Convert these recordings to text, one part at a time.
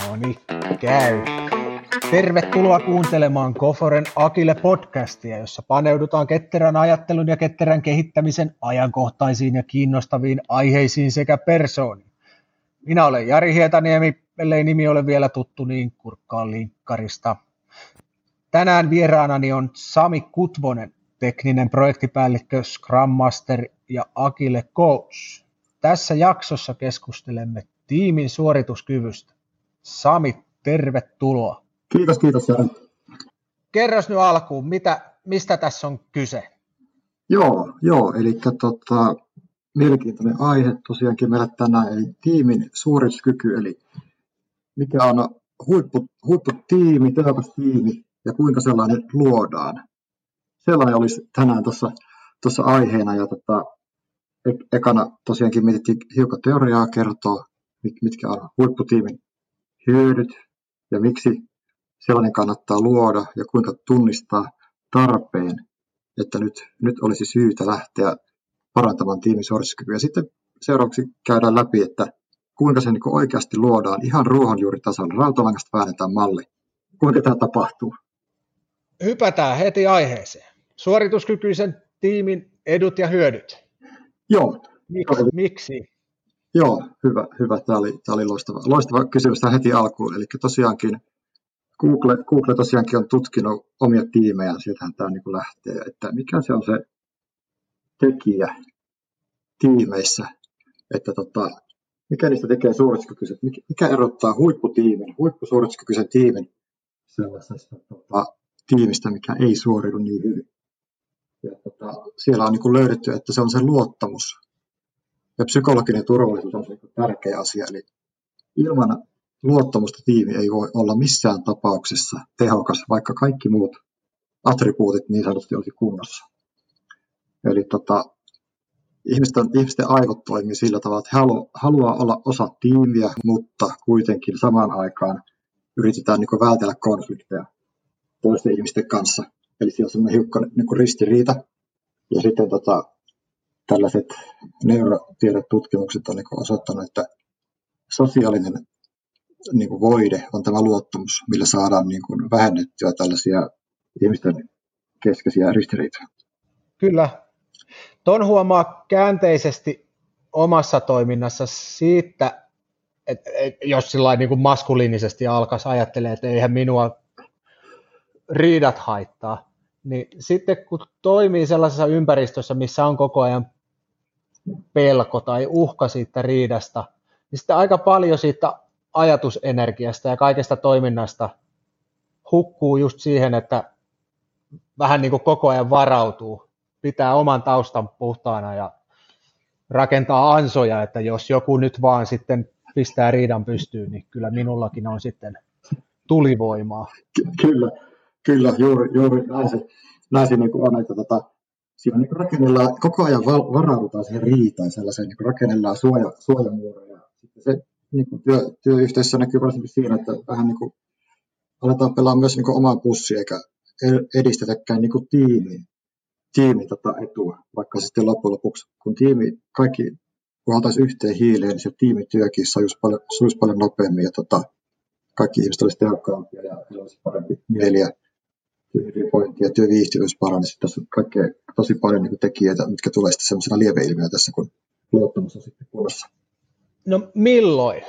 No niin, käy. Tervetuloa kuuntelemaan Koforen Akille podcastia, jossa paneudutaan ketterän ajattelun ja ketterän kehittämisen ajankohtaisiin ja kiinnostaviin aiheisiin sekä persooniin. Minä olen Jari Hietaniemi, ellei nimi ole vielä tuttu, niin kurkkaan linkkarista. Tänään vieraanani on Sami Kutvonen, tekninen projektipäällikkö, Scrum Master ja Akille Coach. Tässä jaksossa keskustelemme tiimin suorituskyvystä. Sami, tervetuloa. Kiitos, kiitos Jari. Kerros nyt alkuun, mitä, mistä tässä on kyse? Joo, joo eli tota, mielenkiintoinen aihe tosiaankin meillä tänään, eli tiimin suorituskyky, eli mikä on huippu, huipputiimi, tehokas tiimi ja kuinka sellainen luodaan. Sellainen olisi tänään tuossa aiheena ja tota, ekana tosiaankin mietittiin hiukan teoriaa kertoa, mitkä on huipputiimin hyödyt ja miksi sellainen kannattaa luoda ja kuinka tunnistaa tarpeen, että nyt, nyt olisi syytä lähteä parantamaan tiimin suorituskykyä. Sitten seuraavaksi käydään läpi, että kuinka se niin oikeasti luodaan ihan ruohonjuuritasolla. Rautalangasta väännetään malli. Kuinka tämä tapahtuu? Hypätään heti aiheeseen. Suorituskykyisen tiimin edut ja hyödyt. Joo. Miksi? Miksi? Joo, hyvä. hyvä. Tämä oli, tämä oli loistava, loistava kysymys tähän heti alkuun. Eli tosiaankin Google, Google tosiaankin on tutkinut omia tiimejä, sieltähän tämä niin lähtee, että mikä se on se tekijä tiimeissä, että tota, mikä niistä tekee suorituskykyisen, mikä erottaa huipputiimin, huippusuorituskykyisen tiimin sellaisesta tota, tiimistä, mikä ei suoriudu niin hyvin. Ja tota, siellä on niin löydetty, että se on se luottamus. Ja psykologinen turvallisuus on se niin tärkeä asia. Eli ilman luottamusta tiimi ei voi olla missään tapauksessa tehokas, vaikka kaikki muut attribuutit niin sanotusti olisi kunnossa. Eli tota, ihmisten, ihmisten aivot toimii sillä tavalla, että halu, haluaa olla osa tiimiä, mutta kuitenkin samaan aikaan yritetään niin vältellä konflikteja toisten ihmisten kanssa. Eli siellä on sellainen hiukka niin ristiriita. Ja sitten tota, tällaiset neurotiedetutkimukset on niin osoittanut, että sosiaalinen niin kuin voide on tämä luottamus, millä saadaan niin kuin vähennettyä tällaisia ihmisten keskeisiä ristiriitoja. Kyllä. Tuon huomaa käänteisesti omassa toiminnassa siitä, että jos sillä niin kuin maskuliinisesti alkaisi ajattelee, että eihän minua riidat haittaa, niin sitten kun toimii sellaisessa ympäristössä, missä on koko ajan pelko tai uhka siitä riidasta, niin sitten aika paljon siitä ajatusenergiasta ja kaikesta toiminnasta hukkuu just siihen, että vähän niin kuin koko ajan varautuu, pitää oman taustan puhtaana ja rakentaa ansoja, että jos joku nyt vaan sitten pistää riidan pystyyn, niin kyllä minullakin on sitten tulivoimaa. Kyllä, kyllä juuri, juuri näin se, näin se niin on, että tota, siinä niin rakennellaan, koko ajan varaudutaan siihen riitaan sellaiseen, niin rakennellaan suoja, suojamuureja. Sitten se niin kuin työ, työyhteisössä näkyy varsinkin siinä, että vähän niin kuin aletaan pelaa myös niin kuin omaa pussia eikä edistetäkään niin kuin tiimiin, tiimin tota etua, vaikka sitten loppujen lopuksi, kun tiimi, kaikki puhaltaisi yhteen hiileen, niin se tiimityökin sujuisi paljon, paljon nopeammin ja tota, kaikki ihmiset olisivat tehokkaampia ja heillä olisi parempi mieli ja työhyvinvointi ja työviihtyvyys paranisi. Tässä on kaikkea, tosi paljon niin tekijöitä, mitkä tulee sitten sellaisena lieveilmiönä tässä, kun luottamus on sitten kunnossa. No milloin?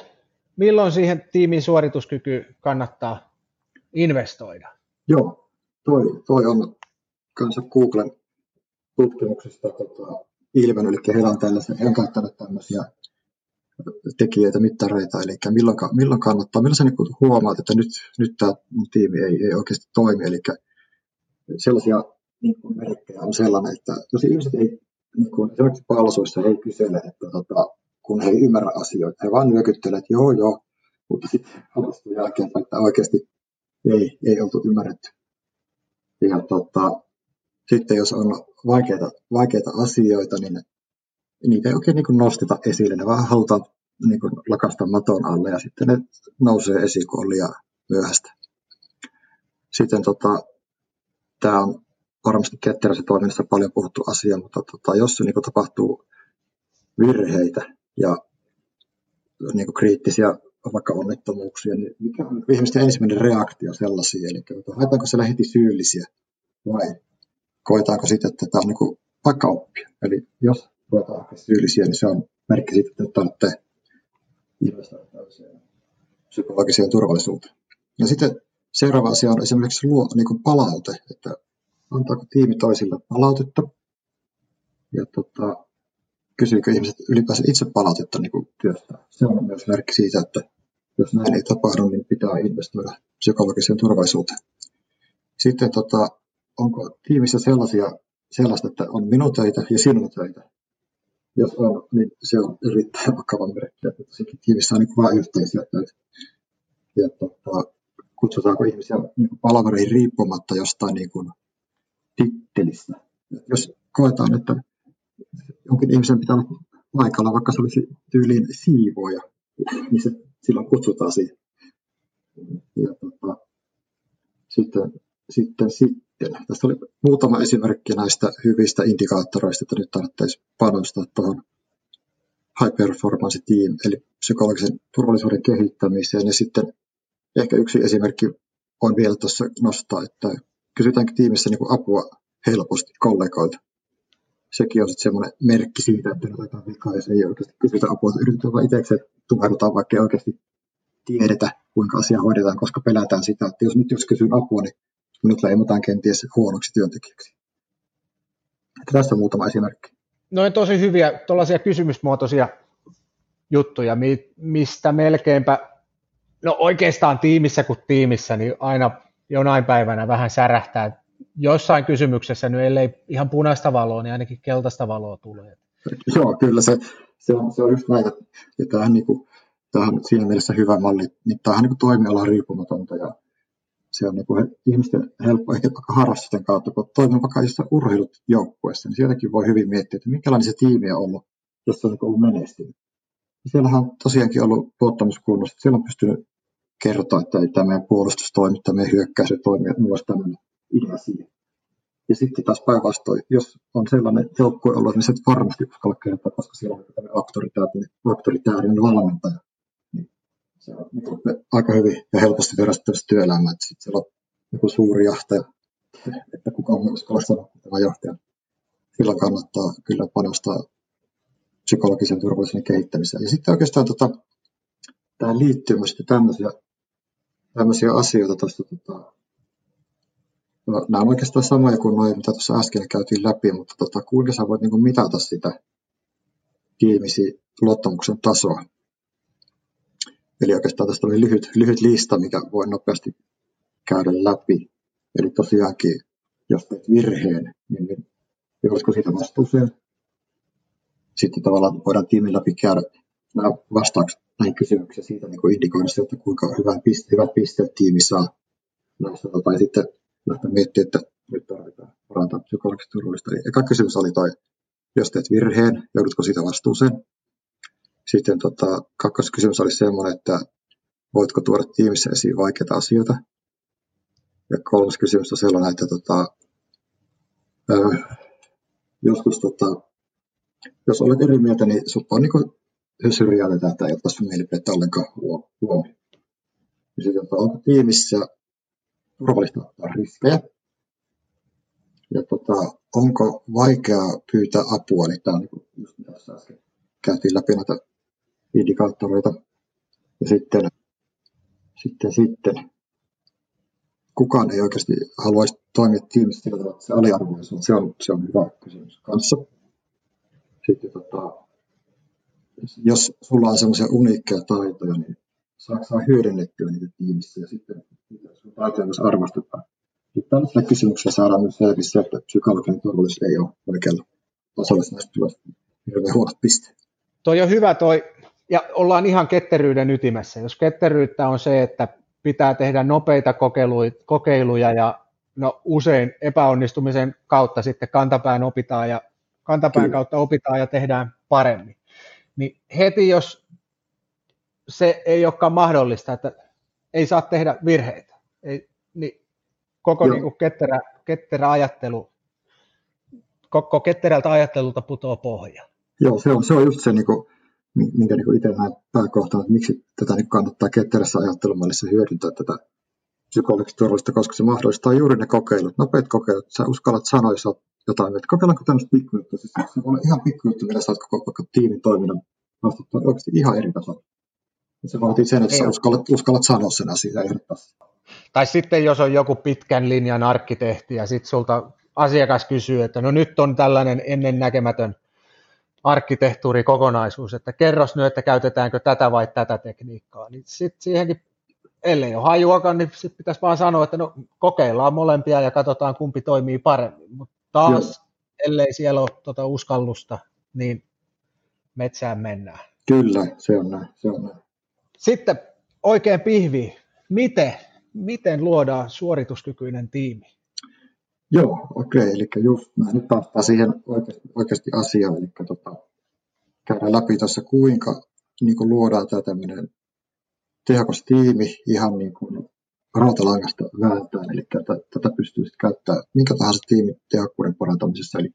Milloin siihen tiimin suorituskyky kannattaa investoida? Joo, toi, toi on kanssa Googlen tutkimuksista tota, ilmennyt, eli heillä on, tällaisia, he on käyttänyt tämmöisiä tekijöitä, mittareita, eli milloin, milloin kannattaa, milloin sä niin huomaat, että nyt, nyt tämä tiimi ei, ei oikeasti toimi, eli sellaisia niin kuin merkkejä on sellainen, että jos ihmiset ei, niin kuin, esimerkiksi palsuissa ei kysele, että tota, kun he ei ymmärrä asioita. He vaan nyökyttelevät, että joo, joo, mutta sitten halastuu jälkeen, että oikeasti ei, ei oltu ymmärretty. Ja tota, sitten jos on vaikeita, vaikeita asioita, niin niitä ei oikein niin nosteta esille. Ne vaan halutaan niin kuin lakasta maton alle ja sitten ne nousee esiin, kun on liian myöhäistä. Sitten tota, tämä on varmasti ketterässä toiminnassa paljon puhuttu asia, mutta tota, jos niin tapahtuu virheitä, ja niin kuin kriittisiä vaikka onnettomuuksia, niin mikä on ihmisten ensimmäinen reaktio sellaisia? Eli haetaanko siellä heti syyllisiä vai koetaanko sitten, että tämä on niin vaikka oppia? Eli jos ruvetaan syyllisiä, niin se on merkki siitä, että tarvitsee investoida psykologiseen turvallisuuteen. Ja sitten seuraava asia on esimerkiksi luo niin kuin palaute, että antaako tiimi toisille palautetta ja tota, kysyykö ihmiset ylipäänsä itse palautetta niin kuin työstä. Se on myös merkki siitä, että jos näin ei tapahdu, niin pitää investoida psykologiseen turvallisuuteen. Sitten tota, onko tiimissä sellaisia, sellaista, että on minun töitä ja sinun töitä. Jos on, niin se on erittäin vakava merkki, että tiimissä on niin vain yhteisiä töitä. Ja tota, kutsutaanko ihmisiä niin palavereihin riippumatta jostain niin kuin tittelistä. Jos koetaan, että jonkin ihmisen pitää olla paikalla, vaikka se olisi tyyliin siivoja, niin se silloin kutsutaan siihen. Ja tota, sitten, sitten, sitten, tässä oli muutama esimerkki näistä hyvistä indikaattoreista, että nyt tarvitsisi panostaa tuohon high performance team, eli psykologisen turvallisuuden kehittämiseen. Ja sitten ehkä yksi esimerkki on vielä tuossa nostaa, että kysytäänkö tiimissä niin apua helposti kollegoilta sekin on sitten semmoinen merkki siitä, että nyt otetaan vikaa, jos ei oikeasti kysytä apua, yritetään vain itsekseen tukahdutaan, vaikka ei oikeasti tiedetä, kuinka asia hoidetaan, koska pelätään sitä, että jos nyt jos kysyn apua, niin minut leimataan kenties huonoksi työntekijäksi. Että on muutama esimerkki. No on tosi hyviä tuollaisia kysymysmuotoisia juttuja, mistä melkeinpä, no oikeastaan tiimissä kuin tiimissä, niin aina jonain päivänä vähän särähtää jossain kysymyksessä, nyt ellei ihan punaista valoa, niin ainakin keltaista valoa tulee. Joo, kyllä se, se, on, se on just näin, ja tämähän, niin kuin, tämähän on siinä mielessä hyvä malli, niin tämähän niin toimiala riippumatonta ja se on niin kuin ihmisten helppo ehkä vaikka harrastusten kautta, kun toimii vaikka jossain urheilut joukkueessa, niin sieltäkin voi hyvin miettiä, että minkälainen se tiimi on ollut, jos se on niin ollut menestynyt. Siellähän on tosiaankin ollut luottamuskunnossa, siellä on pystynyt kertoa, että tämä meidän puolustus toimii, tämä meidän hyökkäys toimii, että minulla olisi tämmöinen idea siihen. Ja sitten taas päinvastoin, jos on sellainen joukkue ollut, niin se varmasti uskalla kertoa, koska siellä on tämmöinen auktoritäärinen, auktoritäärinen valmentaja. Niin se on niin aika hyvin ja helposti verrattavissa työelämään, että sitten siellä on joku suuri johtaja, että kukaan ei uskalla sanoa tämä johtaja. Silloin kannattaa kyllä panostaa psykologisen turvallisuuden kehittämiseen. Ja sitten oikeastaan tota, tähän liittyy myös tämmöisiä, tämmöisiä asioita tuosta tota, No, nämä on oikeastaan samoja kuin noin, mitä tuossa äsken käytiin läpi, mutta tota, kuinka sä voit niin mitata sitä tiimisi luottamuksen tasoa? Eli oikeastaan tästä oli lyhyt, lyhyt lista, mikä voi nopeasti käydä läpi. Eli tosiaankin, jos teet virheen, niin, niin olisiko siitä vastuuseen? Sitten tavallaan voidaan tiimin läpi käydä nämä vastaukset näihin kysymyksiin siitä niin indikoida että kuinka hyvät pisteet, hyvät pisteet tiimi saa näistä, tai sitten lähteä miettimään, että nyt tarvitaan parantaa psykologista turvallista. Eli eka kysymys oli toi, jos teet virheen, joudutko siitä vastuuseen? Sitten tota, kakkoskysymys oli semmoinen, että voitko tuoda tiimissä esiin vaikeita asioita? Ja kolmas kysymys on sellainen, että tota, ö, joskus tota, jos olet eri mieltä, niin sinut on niin syrjäytetään, että ei ottaa mielipidettä ollenkaan huomioon. Ja sitten, tota, onko tiimissä turvallista ottaa riskejä. Ja tota, onko vaikeaa pyytää apua, niin tämä on niin just mitä tässä äsken käytiin läpi näitä indikaattoreita. Ja sitten, sitten, sitten kukaan ei oikeasti haluaisi toimia tiimissä sillä tavalla, että se aliarvoisuus, se on, se on hyvä kysymys kanssa. Sitten tota, jos sulla on semmoisia uniikkeja taitoja, niin saako saa hyödynnettyä niitä tiimissä ja sitten sun taitoja myös arvostetaan. Nyt tällaisella kysymyksellä saadaan myös selvisi se, että psykologinen turvallisuus ei ole oikealla tasolla näistä tulosta hirveän huonot pisteet. Toi on hyvä toi, ja ollaan ihan ketteryyden ytimessä. Jos ketteryyttä on se, että pitää tehdä nopeita kokeiluja ja no, usein epäonnistumisen kautta sitten kantapään opitaan ja kantapään Kyllä. kautta opitaan ja tehdään paremmin. Niin heti jos se ei olekaan mahdollista, että ei saa tehdä virheitä. Ei, niin koko niin kuin ketterä, ketterä ajattelu, koko ketterältä ajattelulta putoaa pohja. Joo, se on, se on just se, niin kuin, minkä niin itse näen pääkohtana, että miksi tätä niin kannattaa ketterässä ajattelumallissa hyödyntää tätä psykologista turvallista, koska se mahdollistaa juuri ne kokeilut, nopeat kokeilut. Sä uskallat sanoa, jos jotain, että kokeillaanko tämmöistä pikkujuttua. Siis se on ihan pikkujuttu, millä saat koko vaikka tiimin toiminnan nostettua oikeasti ihan eri tasolla. Se vaatii sen, että sä uskallat, uskallat sanoa sen asian ja Tai sitten jos on joku pitkän linjan arkkitehti ja sitten sulta asiakas kysyy, että no nyt on tällainen ennennäkemätön arkkitehtuurikokonaisuus, että kerros nyt, että käytetäänkö tätä vai tätä tekniikkaa, niin sitten siihenkin, ellei ole hajuakaan, niin sitten pitäisi vaan sanoa, että no kokeillaan molempia ja katsotaan kumpi toimii paremmin, mutta taas, Joo. ellei siellä ole tuota uskallusta, niin metsään mennään. Kyllä, se on näin. Se on näin. Sitten oikein pihvi, miten, miten luodaan suorituskykyinen tiimi? Joo, okei, okay, eli just mä nyt päästään siihen oikeasti, oikeasti asiaan, eli tota, käydään läpi tuossa kuinka niin kuin luodaan tämä tämmöinen tehokas tiimi ihan niin kuin rautalangasta vääntäen, eli tätä, tätä pystyy sitten käyttämään minkä tahansa tiimin tehokkuuden parantamisessa, eli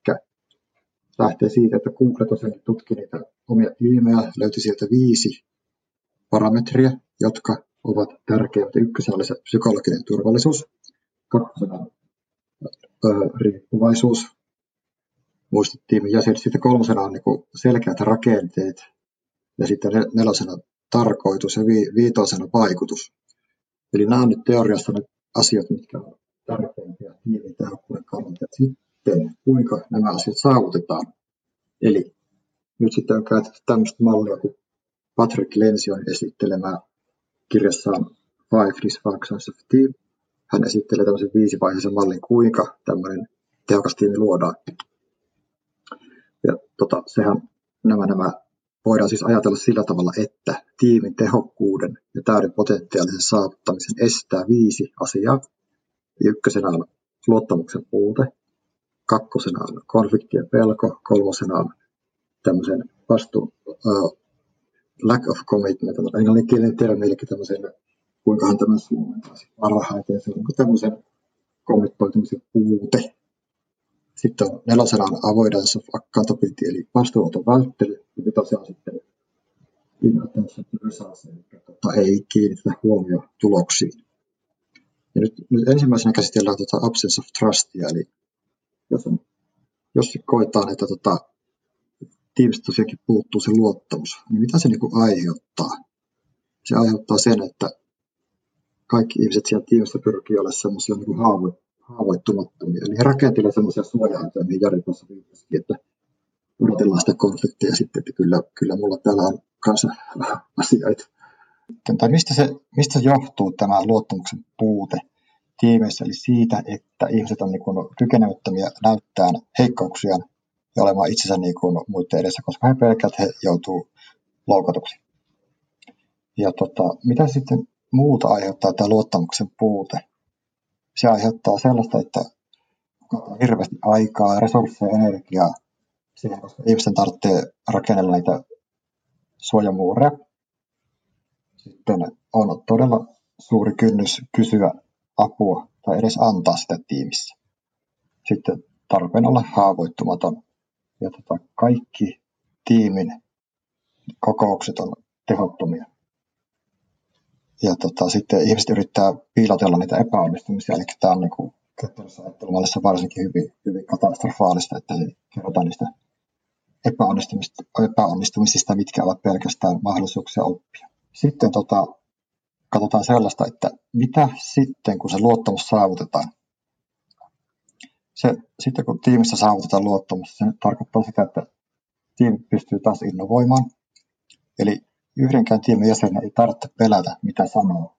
lähtee siitä, että Google tosiaan tutki niitä omia tiimejä, löyti sieltä viisi parametria, jotka ovat tärkeitä. Ykkösenä oli se psykologinen turvallisuus, kakkosena riippuvaisuus muistitiimin jäsen. Sitten kolmosena on niin selkeät rakenteet ja sitten nelosena tarkoitus ja viitosena vaikutus. Eli nämä on nyt teoriassa ne asiat, mitkä ovat tärkeimpiä tiimin tehokkuuden kannalta. Sitten kuinka nämä asiat saavutetaan. Eli nyt sitten on käytetty tämmöistä mallia kuin Patrick Lension esittelemä kirjassaan Five Dysfunctions of Team, hän esittelee tämmöisen viisivaiheisen mallin, kuinka tämmöinen tehokas tiimi luodaan. Ja tota, sehän nämä, nämä voidaan siis ajatella sillä tavalla, että tiimin tehokkuuden ja täyden potentiaalisen saavuttamisen estää viisi asiaa. Ykkösenä on luottamuksen puute, kakkosena on konfliktien pelko, kolmosena on tämmöisen vastuun uh, lack of commitment, on englanninkielinen termi, eli tämmöisen kuinkahan tämä suomentaisi parhaiten. Se on niin tämmöisen kommentoitumisen puute. Sitten on nelosena on avoidance of accountability, eli vastuunoton välttely. Ja vitosena sitten inattention to results, eli tota, ei kiinnitetä huomioon tuloksiin. Ja nyt, nyt ensimmäisenä käsitellään tota absence of trustia, eli jos, on, jos koetaan, että tota, tiimistä tosiaankin puuttuu se luottamus, niin mitä se niin kuin aiheuttaa? Se aiheuttaa sen, että kaikki ihmiset siellä tiimissä pyrkii olemaan semmoisia niin haavo, haavoittumattomia. Eli he rakentelevat semmoisia suojaintoja, mihin Jari tuossa viittasikin, että odotellaan sitä konfliktia sitten, että kyllä, kyllä mulla täällä on kanssa asioita. Mistä se, mistä se johtuu tämä luottamuksen puute tiimeissä, eli siitä, että ihmiset on niin kykenemättömiä näyttämään heikkouksiaan ja olemaan itsensä niin kuin muiden edessä, koska he pelkäävät, että he joutuu loukatuksi. Ja tota, mitä sitten muuta aiheuttaa tämä luottamuksen puute. Se aiheuttaa sellaista, että on hirveästi aikaa, resursseja, energiaa siihen, koska ihmisten tarvitsee rakennella niitä suojamuureja. Sitten on todella suuri kynnys kysyä apua tai edes antaa sitä tiimissä. Sitten tarpeen olla haavoittumaton. Ja tota, kaikki tiimin kokoukset on tehottomia ja tota, sitten ihmiset yrittää piilotella niitä epäonnistumisia, eli tämä on niin ajattelumallissa varsinkin hyvin, hyvin katastrofaalista, että kerrotaan niistä epäonnistumisista, epäonnistumisista, mitkä ovat pelkästään mahdollisuuksia oppia. Sitten tota, katsotaan sellaista, että mitä sitten, kun se luottamus saavutetaan. Se, sitten kun tiimissä saavutetaan luottamus, se tarkoittaa sitä, että tiimi pystyy taas innovoimaan. Eli yhdenkään tiimin jäsenen ei tarvitse pelätä, mitä sanoo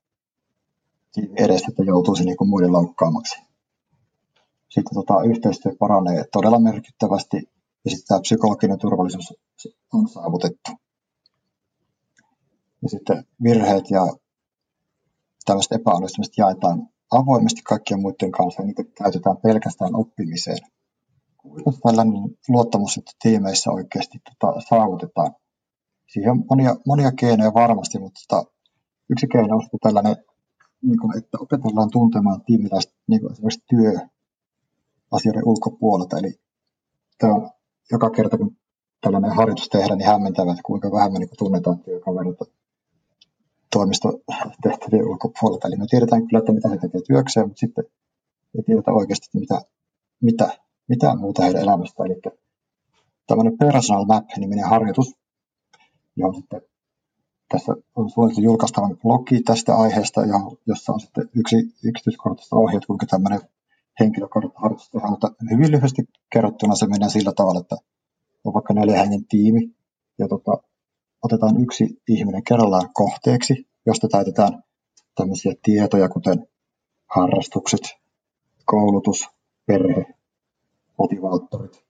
edessä, että joutuisi niin kuin muiden loukkaamaksi. Sitten tota, yhteistyö paranee todella merkittävästi ja sitten tämä psykologinen turvallisuus on saavutettu. Ja sitten virheet ja tämmöiset epäonnistumiset jaetaan avoimesti kaikkien muiden kanssa ja niitä käytetään pelkästään oppimiseen. Tällainen luottamus että tiimeissä oikeasti tota, saavutetaan? Siihen on monia, monia keinoja varmasti, mutta tota, yksi keino on tällainen, niin kuin, että opetellaan tuntemaan tiimiläistä niin kuin esimerkiksi työasioiden ulkopuolelta. Eli tämä on joka kerta, kun tällainen harjoitus tehdä, niin hämmentävä, että kuinka vähän me niin tunnetaan työkavereita toimistotehtävien ulkopuolelta. Eli me tiedetään kyllä, että mitä he tekevät työkseen, mutta sitten ei tiedetä oikeasti, että mitä, mitä, mitä muuta heidän elämästä. Eli tämmöinen Personal Map-niminen harjoitus, johon sitten tässä on suunniteltu julkaistavan blogi tästä aiheesta, jossa on sitten yksi yksityiskohtaista ohjeet, kuinka tämmöinen henkilökorttiharjoitus tehdään, mutta hyvin lyhyesti kerrottuna se menee sillä tavalla, että on vaikka neljä hengen tiimi, ja tota, otetaan yksi ihminen kerrallaan kohteeksi, josta täytetään tämmöisiä tietoja, kuten harrastukset, koulutus, perhe, motivaattorit.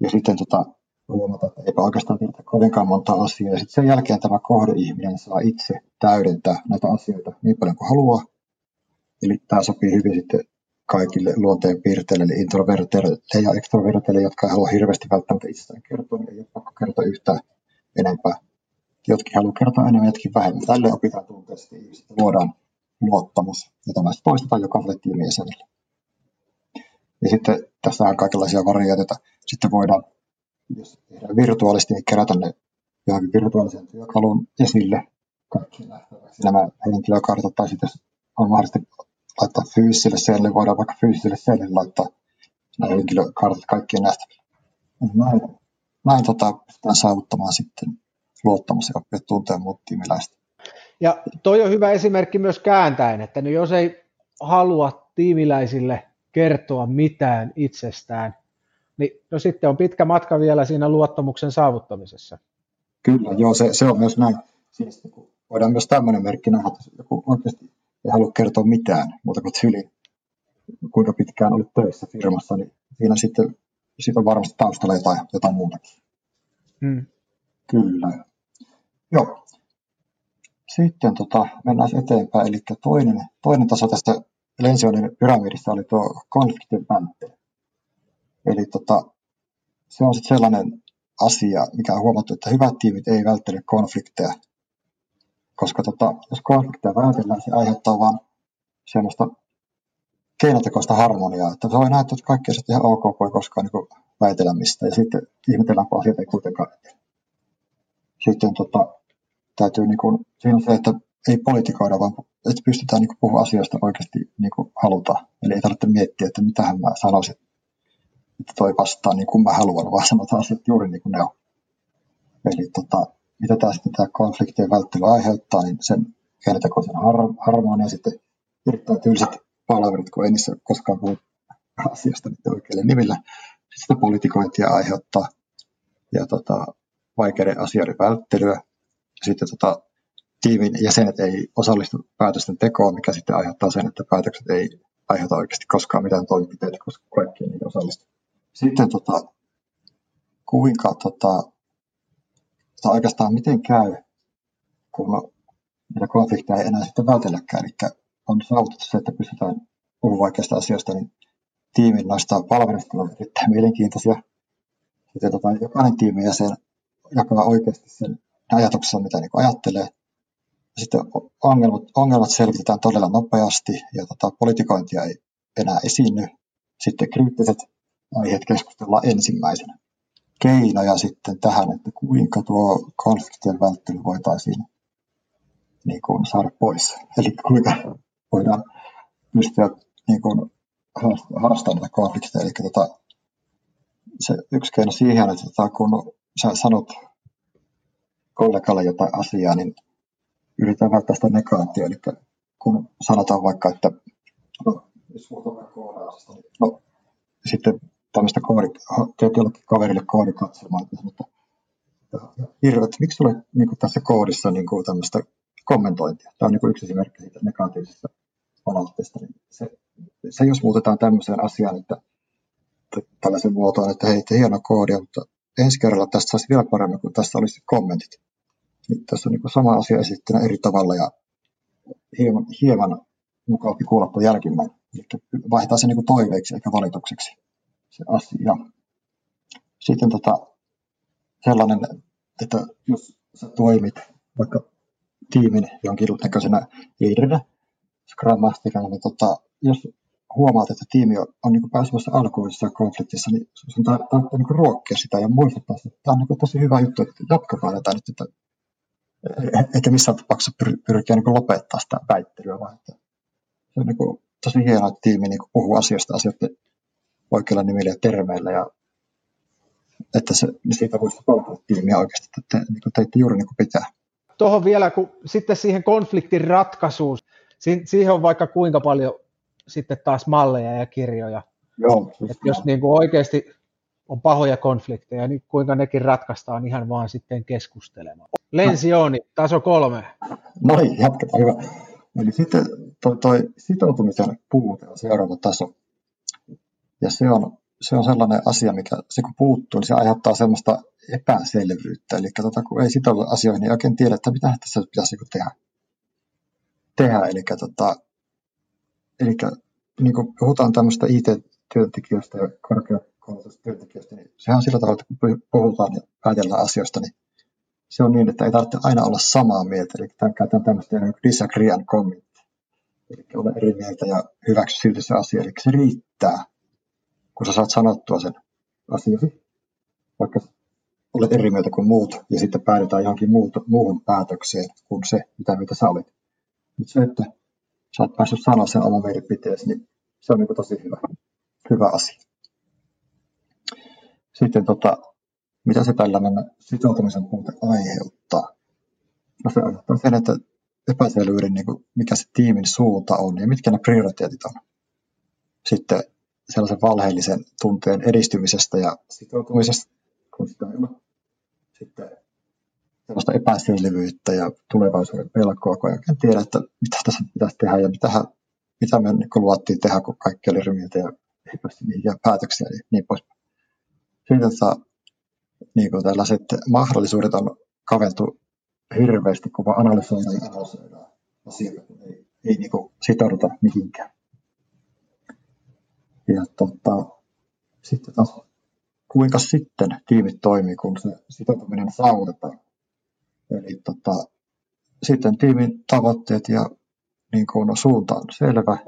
Ja sitten tota, huomata, että eipä oikeastaan tiedä kovinkaan monta asiaa. Ja sitten sen jälkeen tämä kohdeihminen saa itse täydentää näitä asioita niin paljon kuin haluaa. Eli tämä sopii hyvin sitten kaikille luonteen piirteille, eli introverteille ja extroverteille, jotka ei halua hirveästi välttämättä itsestään kertoa, niin ei ole pakko kertoa yhtään enempää. Jotkin haluaa kertoa enemmän, jotkin vähemmän. Tälle opitaan tunteesti ihmiset, luodaan luottamus, ja tämä sitten poistetaan jokaiselle tiimin jäsenelle. Ja sitten tässä on kaikenlaisia variaatioita. Sitten voidaan, jos tehdään virtuaalisesti, niin kerätä ne johonkin virtuaalisen työkalun esille kaikki nämä henkilökartat, tai sitten jos on mahdollista laittaa fyysiselle sellille, voidaan vaikka fyysiselle sellille laittaa nämä henkilökartat kaikkien nähtäville. Näin, näin tota, pystytään saavuttamaan sitten luottamus ja oppia tuntea muut tiimiläistä. Ja toi on hyvä esimerkki myös kääntäen, että nyt jos ei halua tiimiläisille kertoa mitään itsestään, niin no sitten on pitkä matka vielä siinä luottamuksen saavuttamisessa. Kyllä, joo, se, se on myös näin. Siis, voidaan myös tämmöinen merkki nähdä, että joku oikeasti ei halua kertoa mitään muuta kuin syli, kuinka pitkään olet töissä firmassa, niin siinä sitten siitä on varmasti taustalla jotain, jotain muutakin. Hmm. Kyllä. Joo. Sitten tota, mennään eteenpäin. Eli toinen, toinen taso tästä Lensionin pyramidissa oli tuo konfliktin välttely. Eli tota, se on sitten sellainen asia, mikä on huomattu, että hyvät tiimit ei välttele konflikteja, koska tota, jos konflikteja vältellään, se aiheuttaa vain semmoista keinotekoista harmoniaa, että voi näyttää, että kaikki asiat ihan ok, voi koskaan niin väitellä mistä, ja sitten ihmetellään, kun asiat ei kuitenkaan Sitten tota, täytyy, niin kuin, siinä on se, että ei politikoida, vaan että pystytään niin puhumaan asioista oikeasti niin kuin halutaan. Eli ei tarvitse miettiä, että mitä mä sanoisin, että toi vastaa niin kuin mä haluan, vaan sanotaan asiat juuri niin kuin ne on. Eli tota, mitä tämä sitten tämä konfliktien välttely aiheuttaa, niin sen keinotekoisen har- harmonia sitten erittäin tylsät palaverit, kun ei niissä koskaan puhu asiasta niiden oikeille nimillä. Sitten sitä politikointia aiheuttaa ja tota, vaikeiden asioiden välttelyä. Sitten tota, tiimin jäsenet ei osallistu päätösten tekoon, mikä sitten aiheuttaa sen, että päätökset ei aiheuta oikeasti koskaan mitään toimenpiteitä, koska kaikki ei osallistu. Sitten tota, kuinka tota, tai oikeastaan miten käy, kun niitä konflikteja ei enää sitten vältelläkään. Eli on saavutettu se, että pystytään puhumaan vaikeista asioista, niin tiimin noista palveluista on erittäin mielenkiintoisia. Sitten tota, jokainen tiimin jäsen jakaa oikeasti sen ajatuksen, mitä niin ajattelee. Sitten ongelmat, ongelmat selvitetään todella nopeasti ja tota, politikointia ei enää esiinny. Sitten kriittiset aiheet keskustellaan ensimmäisenä. Keinoja sitten tähän, että kuinka tuo konfliktien välttely voitaisiin niin kuin, saada pois. Eli kuinka voidaan pystyä niin kuin, harrastamaan näitä konflikteja. Eli tota, se yksi keino siihen, että tota, kun sä sanot kollegalle jotain asiaa, niin yritetään välttää sitä negaatioa. Eli kun sanotaan vaikka, että no, jos puhutaan koodauksesta, niin no, sitten tämmöistä koodi, teet jollekin kaverille koodikatselmaa, että hirveät, miksi tulee niin kuin tässä koodissa niin kuin tämmöistä kommentointia. Tämä on niin kuin yksi esimerkki siitä negatiivisesta palautteesta. Niin se, se, jos muutetaan tämmöiseen asiaan, että, että tällaisen muotoon, että hei, hieno koodia, mutta ensi kerralla tästä saisi vielä paremmin, kun tässä olisi kommentit. Niin tässä on niin sama asia esittynä eri tavalla ja hieman, hieman mukavampi kuulla jälkimmäinen. Eli se niin toiveiksi eikä valitukseksi se asia. Sitten tota, sellainen, että jos sä toimit vaikka tiimin jonkinlaisena liiderinä, Scrum Masterina, niin tota, jos huomaat, että tiimi on, on niin pääsemässä alkuun jossain konfliktissa, niin sun tarvitsee niin ruokkia sitä ja muistuttaa, että tämä on niin tosi hyvä juttu, että jatkakaa tätä nyt, että eikä missään tapauksessa pyr, pyrkiä niin lopettaa sitä väittelyä, vaan että se on niin kuin, tosi hienoa, että tiimi niin puhuu asioista asioiden oikeilla nimillä ja termeillä ja että se, niin siitä voisi palkata tiimiä oikeasti, että te, niin kuin teitte juuri niin kuin pitää. Tuohon vielä, kun sitten siihen konfliktin ratkaisuun, siihen on vaikka kuinka paljon sitten taas malleja ja kirjoja. Joo, että jos niin kuin oikeasti on pahoja konflikteja, niin kuinka nekin ratkaistaan ihan vaan sitten keskustelemaan. Lensioni, taso kolme. No niin, jatketaan, hyvä. Eli sitten toi, toi sitoutumisen puute on seuraava taso. Ja se on, se on sellainen asia, mikä se kun puuttuu, niin se aiheuttaa semmoista epäselvyyttä. Eli tota, kun ei sitoudu asioihin, niin oikein tiedä, että mitä tässä pitäisi niinku tehdä. tehdä. Eli, tota, eli niin kun puhutaan tämmöistä IT-työntekijöistä ja korkeakoulutusta työntekijöistä, niin sehän on sillä tavalla, että kun puhutaan ja päätellään asioista, niin se on niin, että ei tarvitse aina olla samaa mieltä. Eli tämän käytän tämmöistä niin disagree and commit. Eli olla eri mieltä ja hyväksy silti se asia. Eli se riittää, kun sä saat sanottua sen asiasi, vaikka olet eri mieltä kuin muut, ja sitten päädytään johonkin muuhun päätökseen kuin se, mitä mitä sä olit. Nyt se, että sä oot päässyt sanoa sen oman mielipiteesi, niin se on niin tosi hyvä, hyvä asia. Sitten tota, mitä se tällainen sitoutumisen puute aiheuttaa? No se aiheuttaa sen, että epäselvyyden, niin kuin mikä se tiimin suunta on ja mitkä ne prioriteetit on. Sitten sellaisen valheellisen tunteen edistymisestä ja sitoutumisesta, kun sitä ole. Sitten sellaista epäselvyyttä ja tulevaisuuden pelkoa, kun ei tiedä, että mitä tässä pitäisi tehdä ja mitä, mitä me niin luvattiin tehdä, kun kaikki oli ryhmiltä ja ei päästy mihinkään päätöksiä ja niin pois. Sitten niin kuin tällaiset mahdollisuudet on kaventu hirveästi, kun vaan analysoidaan ja analysoidaan asioita, kun ei, ei niin sitouduta mihinkään. Ja tota, sitten taas, kuinka sitten tiimit toimii, kun se sitoutuminen saavutetaan. Eli tota, sitten tiimin tavoitteet ja niin kuin, no, suunta on selvä.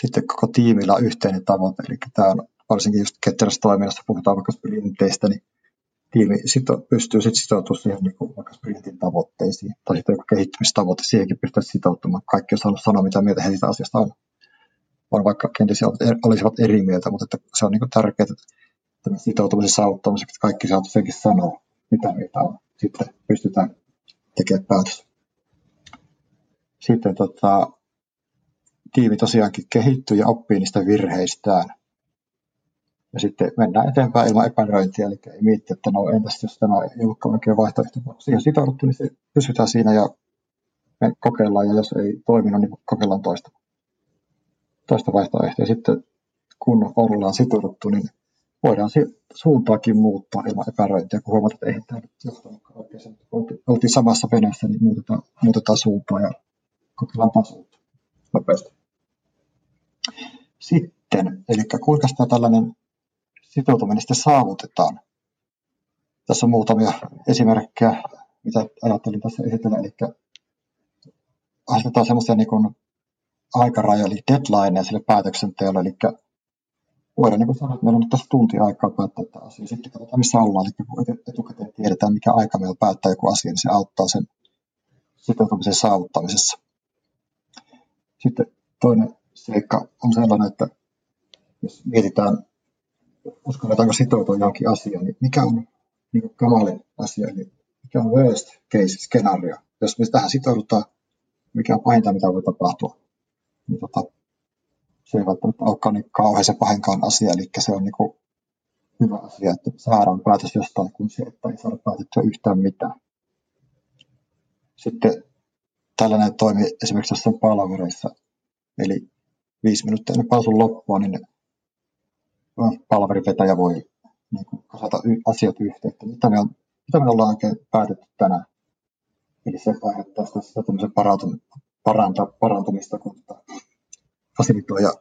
Sitten koko tiimillä on yhteinen tavoite, eli tämä on varsinkin just ketterässä toiminnassa, puhutaan vaikka sprinteistä, niin tiimi sito, pystyy sitten sitoutumaan siihen niin kuin vaikka sprintin tavoitteisiin tai sitten joku kehittymistavoite, siihenkin pystyy sitoutumaan. Kaikki on sanoa, mitä mieltä he siitä asiasta on. On vaikka kenties olisivat eri mieltä, mutta että se on niin tärkeää, että sitoutumisen saavuttamiseksi että kaikki saa senkin sanoa, mitä mieltä on. Sitten pystytään tekemään päätös. Sitten tota, tiimi tosiaankin kehittyy ja oppii niistä virheistään – ja sitten mennään eteenpäin ilman epäröintiä, eli ei miettiä, että no entäs jos tämä ei olekaan oikea vaihtoehto. Siihen sitouduttu, niin pysytään siinä ja me kokeillaan, ja jos ei toiminut, niin kokeillaan toista, toista vaihtoehtoa. Sitten kun ollaan sitouduttu, niin voidaan suuntaakin muuttaa ilman epäröintiä, kun huomataan, että ei tämä nyt johtanutkaan oikein. Oltiin samassa veneessä, niin muutetaan, muutetaan suuntaa ja kokeillaan taas nopeasti. Sitten, eli kuinka sitä tällainen sitoutuminen sitten saavutetaan. Tässä on muutamia esimerkkejä, mitä ajattelin tässä esitellä. Eli asetetaan semmoisia niin aikarajoja, eli deadline sille päätöksenteolle. Eli voidaan niin sanoa, että meillä on nyt tässä tunti aikaa päättää tämä asia. Sitten katsotaan, missä ollaan. Eli kun etukäteen tiedetään, mikä aika meillä päättää joku asia, niin se auttaa sen sitoutumisen saavuttamisessa. Sitten toinen seikka on sellainen, että jos mietitään uskalletaanko sitoutua johonkin asiaan, niin mikä on niin kamalin asia, eli mikä on worst case skenario. Jos me tähän sitoudutaan, mikä on pahinta, mitä voi tapahtua, niin tota, se ei välttämättä olekaan niin kauhean se pahinkaan asia, eli se on niin kuin hyvä asia, että saadaan päätös jostain, kun se, että ei saada päätettyä yhtään mitään. Sitten tällainen toimi esimerkiksi jossain palavereissa, eli viisi minuuttia ennen pausun loppua, niin palverivetäjä voi niin kuin, kasata y- asiat yhteen, että mitä me, on, mitä me ollaan oikein päätetty tänään. Eli se aiheuttaa sitä, sitä paranta, parantumista, kun tota, fasilitoija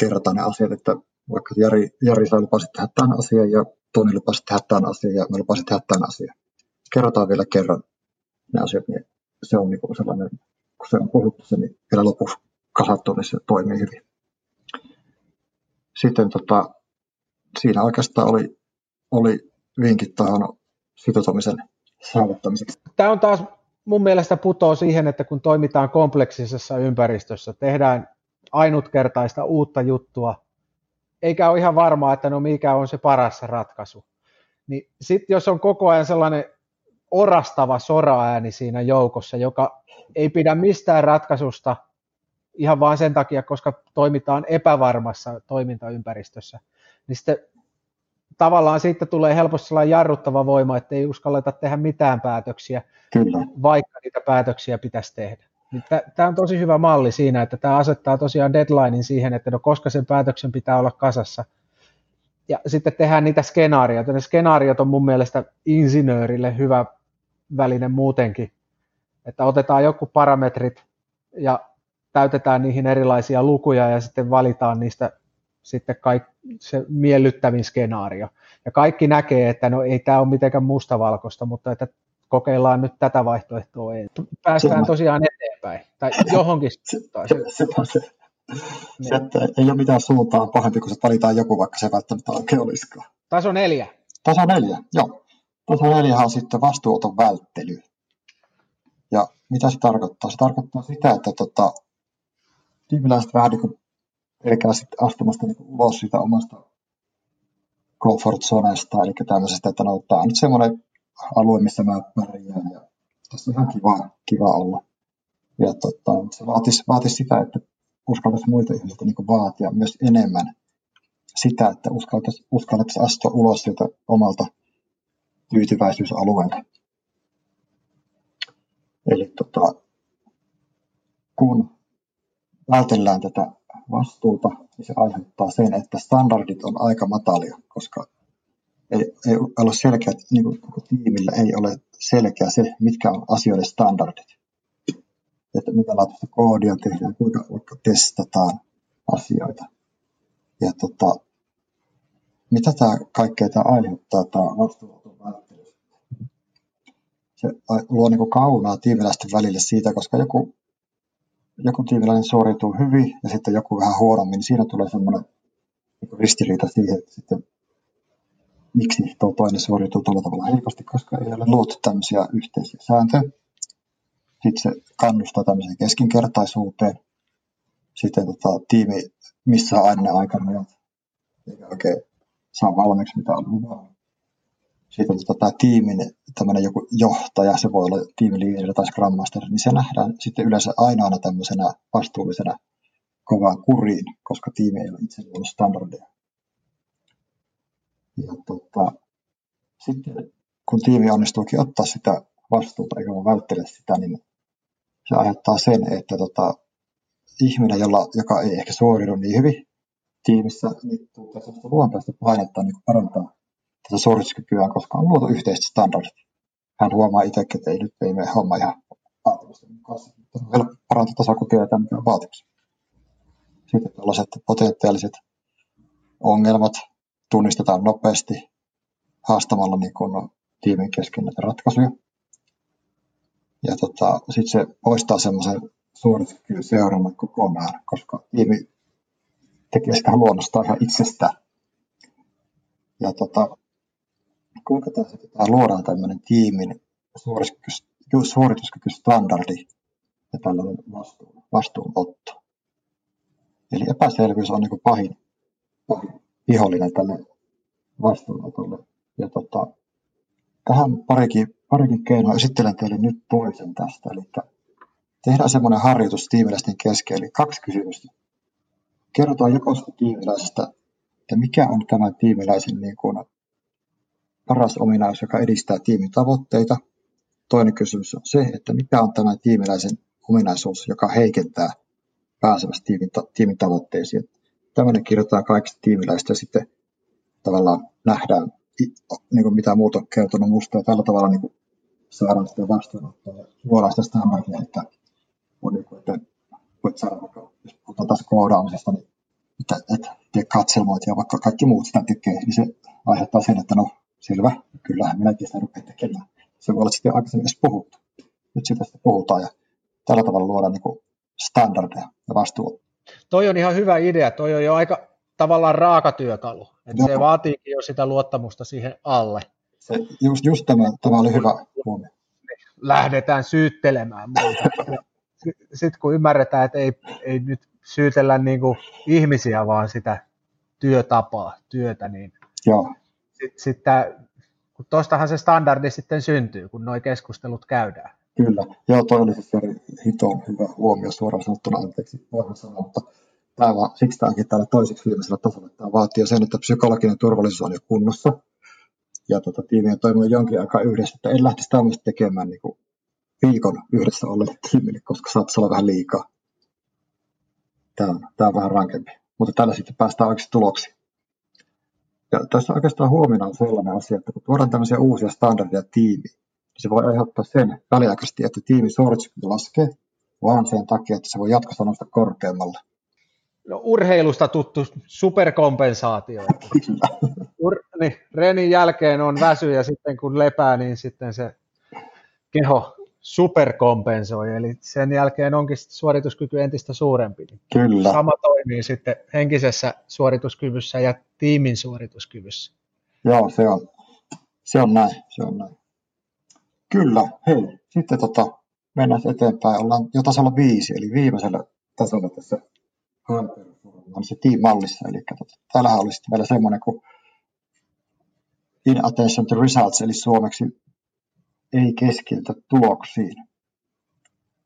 kerrotaan ne asiat, että vaikka Jari, Jari sä lupasit tehdä tämän asian ja Toni lupasi tehdä tämän asian ja me lupasit tehdä tämän asian. Kerrotaan vielä kerran ne asiat, niin se on niin sellainen, kun se on puhuttu se, niin vielä lopussa kasattu, niin se toimii hyvin. sitten tota, siinä oikeastaan oli, oli vinkit tuohon sitoutumisen saavuttamiseksi. Tämä on taas mun mielestä putoo siihen, että kun toimitaan kompleksisessa ympäristössä, tehdään ainutkertaista uutta juttua, eikä ole ihan varmaa, että no mikä on se paras ratkaisu. Niin sitten jos on koko ajan sellainen orastava soraääni siinä joukossa, joka ei pidä mistään ratkaisusta ihan vain sen takia, koska toimitaan epävarmassa toimintaympäristössä, niin sitten tavallaan siitä tulee helposti sellainen jarruttava voima, että ei uskalleta tehdä mitään päätöksiä, Kyllä. vaikka niitä päätöksiä pitäisi tehdä. Niin tämä on tosi hyvä malli siinä, että tämä asettaa tosiaan deadlinein siihen, että no koska sen päätöksen pitää olla kasassa. Ja sitten tehdään niitä skenaarioita. Ne skenaariot on mun mielestä insinöörille hyvä väline muutenkin, että otetaan joku parametrit ja täytetään niihin erilaisia lukuja ja sitten valitaan niistä sitten kaik, se miellyttävin skenaario. Ja kaikki näkee, että no ei tämä ole mitenkään mustavalkoista, mutta että kokeillaan nyt tätä vaihtoehtoa. Päästään se, tosiaan eteenpäin, tai johonkin suuntaan. Se, se, se, se, niin. se, että ei ole mitään suuntaa pahempi, kun se valitaan joku, vaikka se välttämättä oikein olisikaan. Taso neljä. Taso neljä, joo. Taso neljä on sitten vastuuton välttely. Ja mitä se tarkoittaa? Se tarkoittaa sitä, että tota, tiimiläiset vähän niin kuin pelkää sitten astumasta niin ulos siitä omasta comfort zonesta, eli tämmöisestä, että no, tämä on nyt semmoinen alue, missä mä pärjään ja tässä on ihan kiva, kiva olla. Ja tota, se vaatisi, vaatisi sitä, että uskaltaisi muilta ihmisiltä niin vaatia myös enemmän sitä, että uskaltaisi, uskaltaisi astua ulos sieltä omalta tyytyväisyysalueelta. Eli tota, kun vältellään tätä vastuuta, niin se aiheuttaa sen, että standardit on aika matalia, koska ei, ei ole selkeä, niin kuin koko tiimillä ei ole selkeä se, mitkä on asioiden standardit. Että mitä laatuista koodia tehdään, kuinka vaikka testataan asioita. Ja tota, mitä tämä kaikkea tämä aiheuttaa, tämä vastuunoton välttely. Se luo niin kaunaa tiimiläisten välille siitä, koska joku joku tiimiläinen suoriutuu hyvin ja sitten joku vähän huonommin, niin siinä tulee semmoinen niin ristiriita siihen, että sitten miksi tuo toinen suoriutuu tuolla tavalla heikosti, koska ei ole luotu tämmöisiä yhteisiä sääntöjä. Sitten se kannustaa tämmöiseen keskinkertaisuuteen. Sitten tota, tiimi missä aina ne aikarajat, eikä oikein saa valmiiksi mitä on luvannut siitä tota, tämä tiimin tämmöinen joku johtaja, se voi olla tiimiliideri tai Scrum Master, niin se nähdään sitten yleensä ainoana tämmöisenä vastuullisena kovaan kuriin, koska tiimi ei ole itse ollut standardeja. Ja tota, sitten kun tiimi onnistuukin ottaa sitä vastuuta eikä vaan välttele sitä, niin se aiheuttaa sen, että tota, ihminen, jolla, joka ei ehkä suoriudu niin hyvin tiimissä, niin tulee luontaista painetta niin parantaa tätä suorituskykyä, koska on luotu yhteiset standardit. Hän huomaa itsekin, että ei nyt ei mene homma ihan vaatimusten mukaan. On vielä parantaa mikä on vaatimus. Sitten tällaiset potentiaaliset ongelmat tunnistetaan nopeasti haastamalla niin kun tiimin kesken näitä ratkaisuja. Ja tota, sitten se poistaa semmoisen suorituskyvyn seurannan kokonaan, koska tiimi tekee sitä luonnostaan ihan itsestään. Ja tota, kuinka tässä tämä luodaan tämmöinen tiimin suorituskykystandardi ja tällainen vastuun, vastuunotto. Eli epäselvyys on niin pahin, pahin vihollinen tälle vastuunotolle. Ja tota, tähän parikin, parikin keinoa esittelen teille nyt toisen tästä. Eli tehdään semmoinen harjoitus tiimiläisten kesken, eli kaksi kysymystä. Kerrotaan jokaisesta tiimiläisestä, että mikä on tämän tiimiläisen niin kuin paras ominaisuus, joka edistää tiimin tavoitteita. Toinen kysymys on se, että mikä on tämä tiimiläisen ominaisuus, joka heikentää pääsemästä tiimin, tiimin tavoitteisiin. Tämmöinen kirjoitetaan kaikista tiimiläistä ja sitten tavallaan nähdään, niin kuin mitä muut on kertonut musta ja tällä tavalla niin kuin saadaan sitä vastaanottoa ja luodaan sitä standardia, että, on niin kuin, että voit saada vaikka, jos puhutaan taas koodaamisesta, niin että, että tee katselmoit ja vaikka kaikki muut sitä tekee, niin se aiheuttaa sen, että no selvä, kyllähän minäkin sitä rupean tekemään. Se voi olla sitten aikaisemmin edes puhuttu. Nyt sitä sitten puhutaan ja tällä tavalla luodaan niin standardeja ja vastuuta. Toi on ihan hyvä idea. Toi on jo aika, tavallaan raakatyökalu. Että se vaatiikin jo sitä luottamusta siihen alle. Se, just, just tämä, tämä oli hyvä huomio. Lähdetään syyttelemään muuta. Sitten kun ymmärretään, että ei, ei nyt syytellä niin ihmisiä, vaan sitä työtapaa, työtä, niin sitten sit, kun tuostahan se standardi sitten syntyy, kun nuo keskustelut käydään. Kyllä, joo, toi oli siis eri hiton hyvä huomio suoraan sanottuna, anteeksi, voin sanoa, mutta tämä vaan, siksi tämä onkin täällä toiseksi viimeisellä tasolla. Tämä vaatii sen, että psykologinen turvallisuus on jo kunnossa, ja tota, tiimi on toiminut jonkin aikaa yhdessä, että en lähtisi tämmöistä tekemään niin kuin viikon yhdessä olleelle tiimille, koska saattaisi olla vähän liikaa. Tämä on, tämä on vähän rankempi, mutta tällä sitten päästään oikeasti tuloksiin. Ja tässä oikeastaan huomiona on sellainen asia, että kun tuodaan tämmöisiä uusia standardeja tiimiin, niin se voi aiheuttaa sen väliaikaisesti, että tiimin suorituskyky laskee, vaan sen takia, että se voi jatkossa nousta korkeammalle. No, urheilusta tuttu superkompensaatio. Ur, niin, Renin jälkeen on väsy ja sitten kun lepää, niin sitten se keho superkompensoi, eli sen jälkeen onkin suorituskyky entistä suurempi. Kyllä. Sama toimii sitten henkisessä suorituskyvyssä ja tiimin suorituskyvyssä. Joo, se on, se on näin, se on näin. Kyllä, hei, sitten tota, mennään eteenpäin. Ollaan jo tasolla viisi, eli viimeisellä tasolla tässä on se team-mallissa. Eli tota, täällähän olisi vielä semmoinen kuin in attention to results, eli suomeksi ei keskiltä tuloksiin.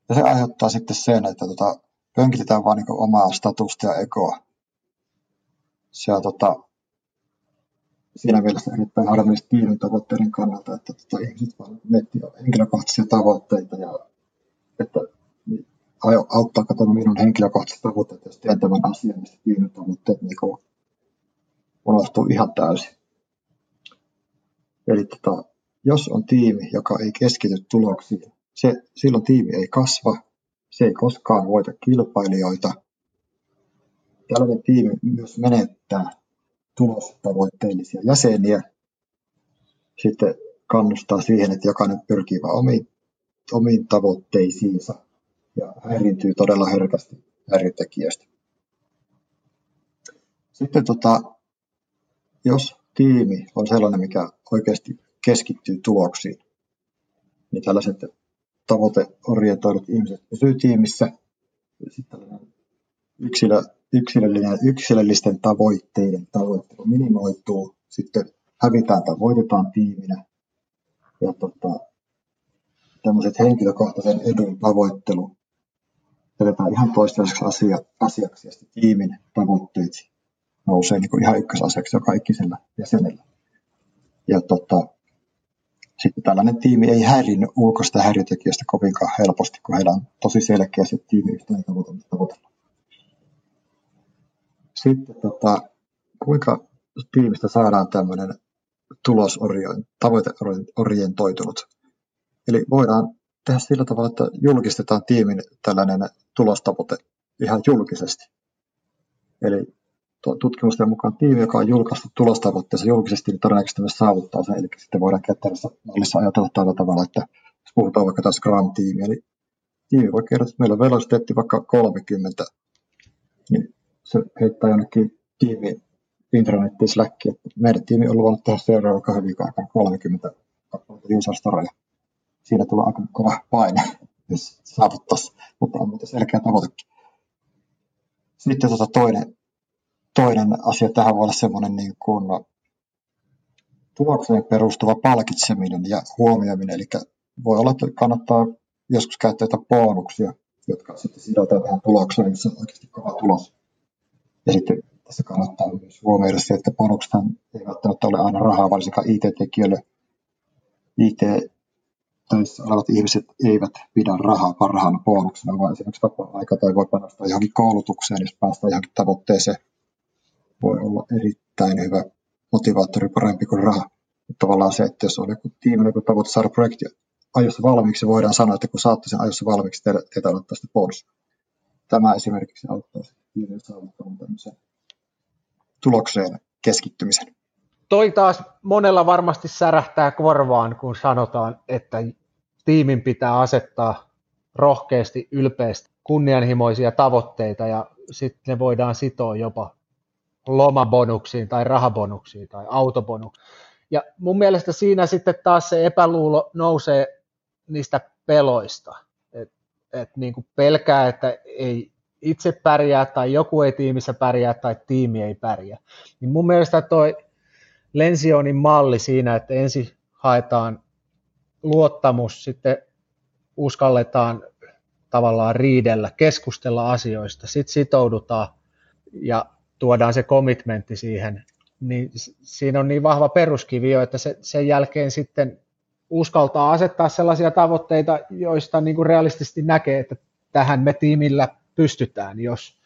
Ja se aiheuttaa sitten sen, että tota, pönkitetään vaan niin omaa statusta ja ekoa. Se on tota, siinä mielessä erittäin harvinaista tiimin tavoitteiden kannalta, että tota, ihmiset vaan miettivät henkilökohtaisia tavoitteita ja että niin, auttaako tämä minun henkilökohtaiset tavoitteet, jos teen tämän asian, niin tiimin tavoitteet niin unohtuu ihan täysin. Eli tota, jos on tiimi, joka ei keskity tuloksiin, se, silloin tiimi ei kasva, se ei koskaan voita kilpailijoita. Tällainen tiimi myös menettää tulostavoitteellisia jäseniä. Sitten kannustaa siihen, että jokainen pyrkii vain omiin, omiin tavoitteisiinsa ja häiriintyy todella herkästi häiriötekijöistä. Sitten tota, jos tiimi on sellainen, mikä oikeasti keskittyy tuloksiin, niin tällaiset tavoiteorientoidut ihmiset pysyy tiimissä. Sitten yksilö, yksilöllinen, yksilöllisten tavoitteiden tavoittelu minimoituu, sitten hävitään tai voitetaan tiiminä. Ja tota, tämmöiset henkilökohtaisen edun tavoittelu jätetään ihan toistaiseksi asia, asiaksi ja tiimin tavoitteet nousee niin kuin ihan ykkösasiaksi joka ikisellä jäsenellä. Ja tota, sitten tällainen tiimi ei häirinyt ulkoista häiriötekijöistä kovinkaan helposti, kun heillä on tosi selkeä se tiimi yhteen tavoitella. Sitten tota, kuinka tiimistä saadaan tämmöinen tulosorientoitunut, tavoiteorientoitunut. Eli voidaan tehdä sillä tavalla, että julkistetaan tiimin tällainen tulostavoite ihan julkisesti. Eli tutkimusten mukaan tiimi, joka on julkaistu tulostavoitteensa julkisesti, niin todennäköisesti myös saavuttaa sen. Eli sitten voidaan käytännössä mallissa ajatella tällä tavalla, että jos puhutaan vaikka taas Scrum-tiimi, eli tiimi voi kertoa, että meillä on velociteetti vaikka 30, niin se heittää jonnekin tiimi intranettiin Slackiin, että meidän tiimi on luvannut tehdä seuraava kahden viikon aikana 30 kappaletta user storeja. Siinä tulee aika kova paine, jos saavuttaisi, mutta on muuten selkeä tavoitekin. Sitten tuota toinen toinen asia tähän voi olla semmoinen niin kuin tulokseen perustuva palkitseminen ja huomioiminen. Eli voi olla, että kannattaa joskus käyttää jotain bonuksia, jotka sitten sidotaan tähän tulokseen, missä on oikeasti kova tulos. Ja sitten tässä kannattaa myös huomioida se, että bonukset ei välttämättä ole aina rahaa, varsinkaan IT-tekijöille. IT-töissä olevat ihmiset eivät pidä rahaa parhaana bonuksena, vaan esimerkiksi vapaa-aika tai voi panostaa johonkin koulutukseen, jos päästään johonkin tavoitteeseen voi olla erittäin hyvä motivaattori parempi kuin raha. Tavallaan se, että jos on joku tiimi, joku tavoite saada projekti ajoissa valmiiksi, voidaan sanoa, että kun saatte sen ajoissa valmiiksi, teitä, teitä ottaa sitten bonus. Tämä esimerkiksi auttaa tiimiä saavuttamaan tämmöisen tulokseen keskittymisen. Toi taas monella varmasti särähtää korvaan, kun sanotaan, että tiimin pitää asettaa rohkeasti, ylpeästi kunnianhimoisia tavoitteita ja sitten ne voidaan sitoa jopa lomabonuksiin tai rahabonuksiin tai autobonuksiin. Ja mun mielestä siinä sitten taas se epäluulo nousee niistä peloista. että et niin kuin pelkää, että ei itse pärjää tai joku ei tiimissä pärjää tai tiimi ei pärjää. Niin mun mielestä toi Lensionin malli siinä, että ensin haetaan luottamus, sitten uskalletaan tavallaan riidellä, keskustella asioista, sitten sitoudutaan ja tuodaan se komitmentti siihen, niin siinä on niin vahva peruskivi jo, että se, sen jälkeen sitten uskaltaa asettaa sellaisia tavoitteita, joista niin kuin realistisesti näkee, että tähän me tiimillä pystytään, jos,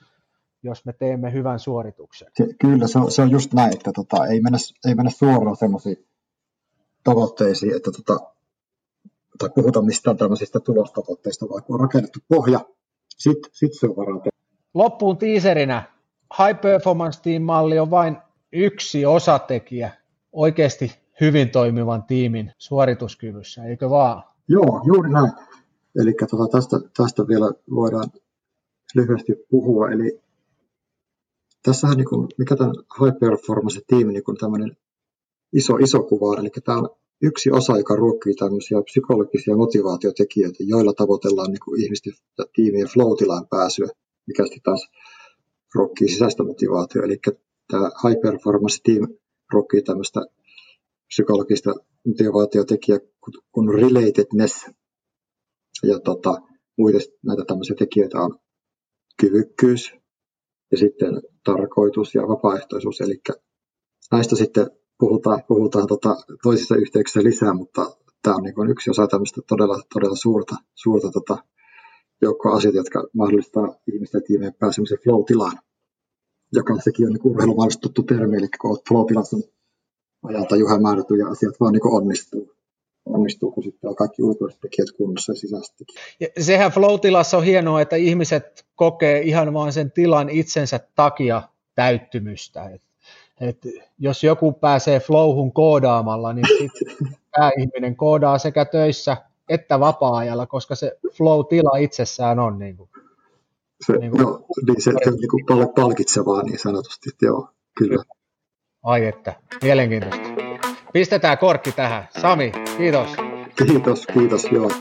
jos me teemme hyvän suorituksen. Kyllä, se on, se on just näin, että tota, ei, mennä, ei mennä suoraan sellaisiin tavoitteisiin, että tota, tai puhuta mistään tämmöisistä tulostavoitteista, vaan kun on rakennettu pohja, sitten sit se on varaa Loppuun tiiserinä. High Performance Team-malli on vain yksi osatekijä oikeasti hyvin toimivan tiimin suorituskyvyssä, eikö vaan? Joo, juuri näin. Eli tota, tästä, tästä vielä voidaan lyhyesti puhua. Eli tässähän, niin kuin, mikä tämän high performance tiimi niin tämmöinen iso, iso kuva eli tämä on yksi osa, joka ruokkii tämmöisiä psykologisia motivaatiotekijöitä, joilla tavoitellaan niin kuin ihmisten tiimien flow-tilaan pääsyä, mikä sitten taas ruokkii sisäistä motivaatiota. Eli tämä high performance team ruokkii tämmöistä psykologista motivaatiotekijää kuin relatedness. Ja tota, muita näitä tämmöisiä tekijöitä on kyvykkyys ja sitten tarkoitus ja vapaaehtoisuus. Eli näistä sitten puhutaan, puhutaan tota toisissa yhteyksissä lisää, mutta tämä on niin yksi osa tämmöistä todella, todella suurta, suurta tota joukkoa asioita, jotka mahdollistaa ihmisten ja tiimien pääsemisen flow-tilaan, joka sekin on niin urheilumaailmassa tuttu termi, eli kun olet flow-tilassa, niin ajalta juhemääräty ja asiat vaan niin onnistuu onnistuu, kun sitten on kaikki ulkoiset tekijät kunnossa ja sisäisetkin. Ja sehän flow-tilassa on hienoa, että ihmiset kokee ihan vaan sen tilan itsensä takia täyttymystä. Et, et jos joku pääsee flowhun koodaamalla, niin sitten tämä ihminen koodaa sekä töissä että vapaa-ajalla, koska se flow-tila itsessään on niin kuin, se, niin kuin, no, niin se, se on niin kuin palkitsevaa niin sanotusti, että joo, kyllä. Ai että, mielenkiintoista. Pistetään korkki tähän. Sami, kiitos. Kiitos, kiitos, joo.